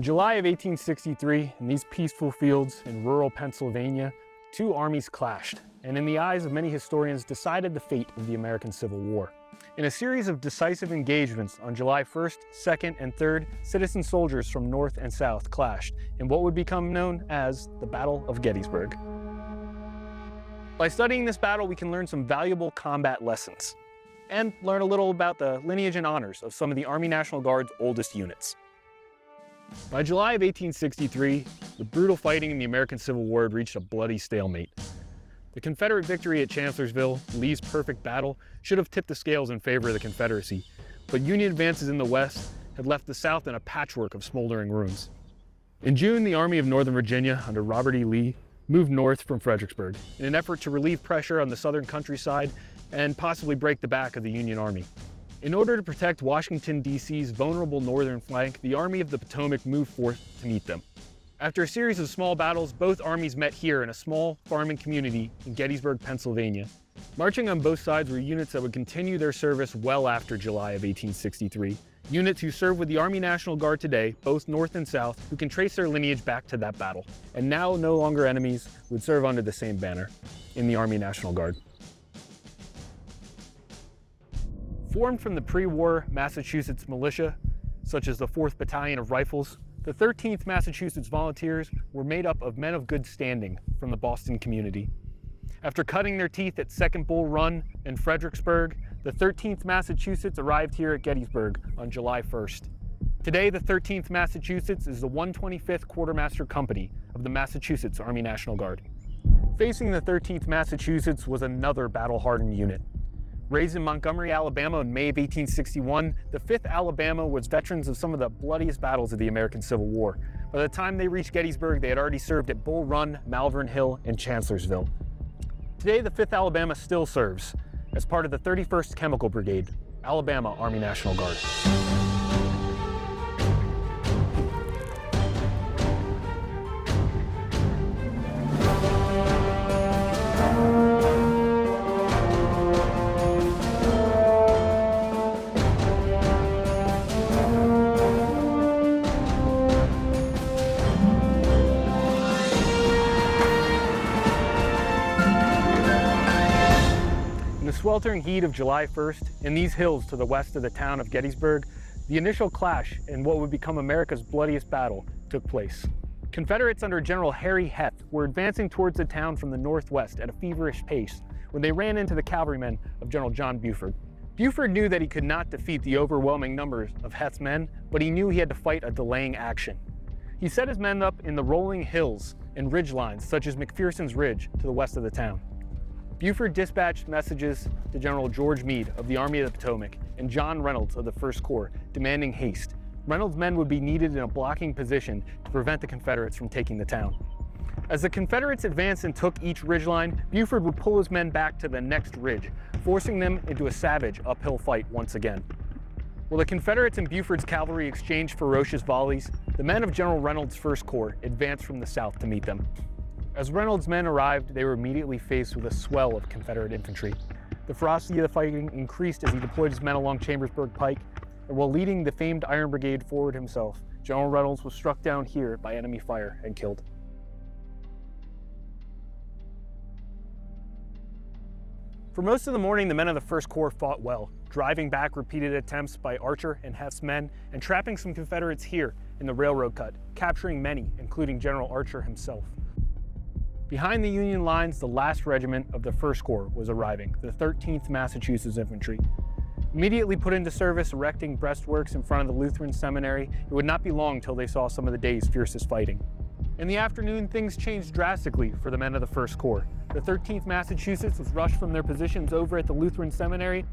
In July of 1863, in these peaceful fields in rural Pennsylvania, two armies clashed, and in the eyes of many historians, decided the fate of the American Civil War. In a series of decisive engagements on July 1st, 2nd, and 3rd, citizen soldiers from North and South clashed in what would become known as the Battle of Gettysburg. By studying this battle, we can learn some valuable combat lessons and learn a little about the lineage and honors of some of the Army National Guard's oldest units. By July of 1863, the brutal fighting in the American Civil War had reached a bloody stalemate. The Confederate victory at Chancellorsville, Lee's perfect battle, should have tipped the scales in favor of the Confederacy, but Union advances in the West had left the South in a patchwork of smoldering ruins. In June, the Army of Northern Virginia, under Robert E. Lee, moved north from Fredericksburg in an effort to relieve pressure on the southern countryside and possibly break the back of the Union Army. In order to protect Washington, D.C.'s vulnerable northern flank, the Army of the Potomac moved forth to meet them. After a series of small battles, both armies met here in a small farming community in Gettysburg, Pennsylvania. Marching on both sides were units that would continue their service well after July of 1863. Units who serve with the Army National Guard today, both North and South, who can trace their lineage back to that battle. And now, no longer enemies, would serve under the same banner in the Army National Guard. Formed from the pre-war Massachusetts militia, such as the 4th Battalion of Rifles, the 13th Massachusetts Volunteers were made up of men of good standing from the Boston community. After cutting their teeth at Second Bull Run and Fredericksburg, the 13th Massachusetts arrived here at Gettysburg on July 1st. Today, the 13th Massachusetts is the 125th Quartermaster Company of the Massachusetts Army National Guard. Facing the 13th Massachusetts was another battle-hardened unit, Raised in Montgomery, Alabama in May of 1861, the 5th Alabama was veterans of some of the bloodiest battles of the American Civil War. By the time they reached Gettysburg, they had already served at Bull Run, Malvern Hill, and Chancellorsville. Today, the 5th Alabama still serves as part of the 31st Chemical Brigade, Alabama Army National Guard. Sweltering heat of July 1st, in these hills to the west of the town of Gettysburg, the initial clash in what would become America's bloodiest battle took place. Confederates under General Harry Heth were advancing towards the town from the northwest at a feverish pace when they ran into the cavalrymen of General John Buford. Buford knew that he could not defeat the overwhelming numbers of Heth's men, but he knew he had to fight a delaying action. He set his men up in the rolling hills and ridge lines, such as McPherson's Ridge, to the west of the town. Buford dispatched messages to General George Meade of the Army of the Potomac and John Reynolds of the First Corps, demanding haste. Reynolds' men would be needed in a blocking position to prevent the Confederates from taking the town. As the Confederates advanced and took each ridgeline, Buford would pull his men back to the next ridge, forcing them into a savage uphill fight once again. While the Confederates and Buford's cavalry exchanged ferocious volleys, the men of General Reynolds' First Corps advanced from the south to meet them. As Reynolds' men arrived, they were immediately faced with a swell of Confederate infantry. The ferocity of the fighting increased as he deployed his men along Chambersburg Pike, and while leading the famed Iron Brigade forward himself, General Reynolds was struck down here by enemy fire and killed. For most of the morning, the men of the First Corps fought well, driving back repeated attempts by Archer and Heth's men and trapping some Confederates here in the railroad cut, capturing many, including General Archer himself. Behind the Union lines, the last regiment of the 1st Corps was arriving, the 13th Massachusetts Infantry. Immediately put into service erecting breastworks in front of the Lutheran Seminary, it would not be long till they saw some of the day's fiercest fighting. In the afternoon, things changed drastically for the men of the 1st Corps. The 13th Massachusetts was rushed from their positions over at the Lutheran Seminary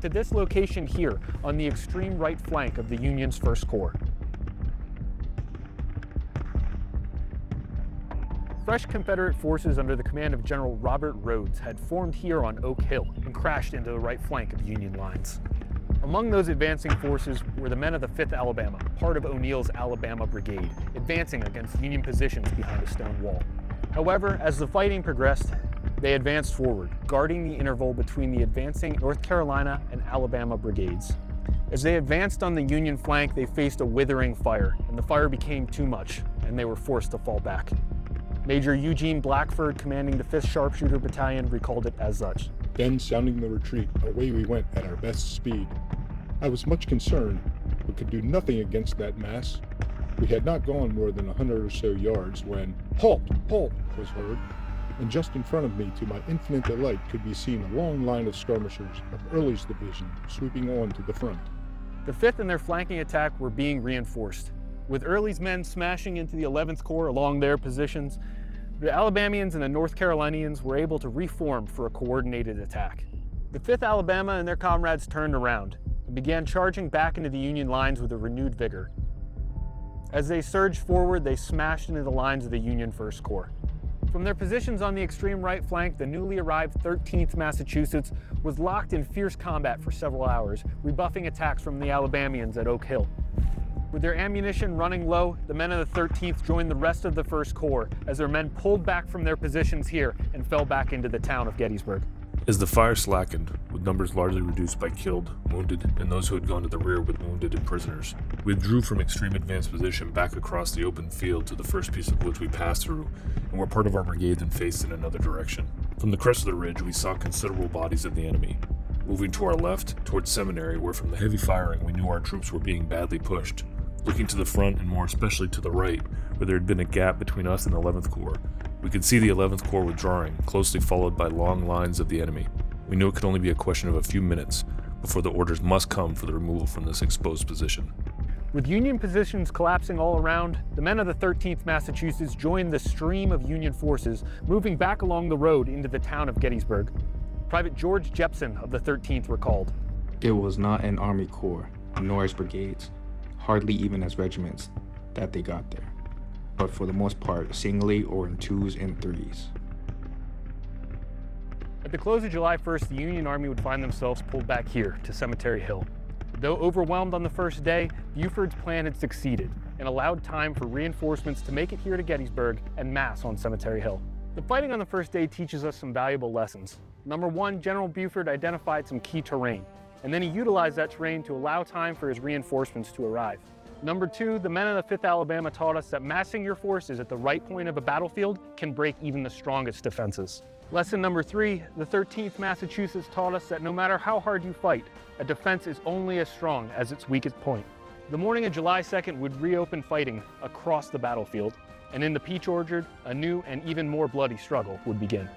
to this location here on the extreme right flank of the Union's 1st Corps. Fresh Confederate forces under the command of General Robert Rodes had formed here on Oak Hill and crashed into the right flank of Union lines. Among those advancing forces were the men of the 5th Alabama, part of O'Neal's Alabama Brigade, advancing against Union positions behind a stone wall. However, as the fighting progressed, they advanced forward, guarding the interval between the advancing North Carolina and Alabama brigades. As they advanced on the Union flank, they faced a withering fire, and the fire became too much, and they were forced to fall back. Major Eugene Blackford, commanding the 5th Sharpshooter Battalion, recalled it as such. Then, sounding the retreat, away we went at our best speed. I was much concerned, but could do nothing against that mass. We had not gone more than a hundred or so yards when halt, halt was heard, and just in front of me, to my infinite delight, could be seen a long line of skirmishers of Early's division sweeping on to the front. The 5th and their flanking attack were being reinforced. With Early's men smashing into the 11th Corps along their positions, the Alabamians and the North Carolinians were able to reform for a coordinated attack. The 5th Alabama and their comrades turned around and began charging back into the Union lines with a renewed vigor. As they surged forward, they smashed into the lines of the Union 1st Corps. From their positions on the extreme right flank, the newly arrived 13th Massachusetts was locked in fierce combat for several hours, rebuffing attacks from the Alabamians at Oak Hill. With their ammunition running low, the men of the 13th joined the rest of the 1st Corps as their men pulled back from their positions here and fell back into the town of Gettysburg. As the fire slackened, with numbers largely reduced by killed, wounded, and those who had gone to the rear with wounded and prisoners, we withdrew from extreme advanced position back across the open field to the first piece of woods we passed through, and where part of our brigade then faced in another direction. From the crest of the ridge, we saw considerable bodies of the enemy. Moving to our left, towards Seminary, where from the heavy firing we knew our troops were being badly pushed. Looking to the front, and more especially to the right, where there had been a gap between us and the 11th Corps, we could see the 11th Corps withdrawing, closely followed by long lines of the enemy. We knew it could only be a question of a few minutes before the orders must come for the removal from this exposed position. With Union positions collapsing all around, the men of the 13th Massachusetts joined the stream of Union forces moving back along the road into the town of Gettysburg. Private George Jepson of the 13th recalled. It was not an Army Corps, nor as brigades, hardly even as regiments, that they got there but for the most part singly or in twos and threes. At the close of July 1st, the Union Army would find themselves pulled back here to Cemetery Hill. Though overwhelmed on the first day, Buford's plan had succeeded and allowed time for reinforcements to make it here to Gettysburg and mass on Cemetery Hill. The fighting on the first day teaches us some valuable lessons. Number one, General Buford identified some key terrain, and then he utilized that terrain to allow time for his reinforcements to arrive. Number two, the men of the 5th Alabama taught us that massing your forces at the right point of a battlefield can break even the strongest defenses. Lesson number three, the 13th Massachusetts taught us that no matter how hard you fight, a defense is only as strong as its weakest point. The morning of July 2nd would reopen fighting across the battlefield, and in the Peach Orchard, a new and even more bloody struggle would begin.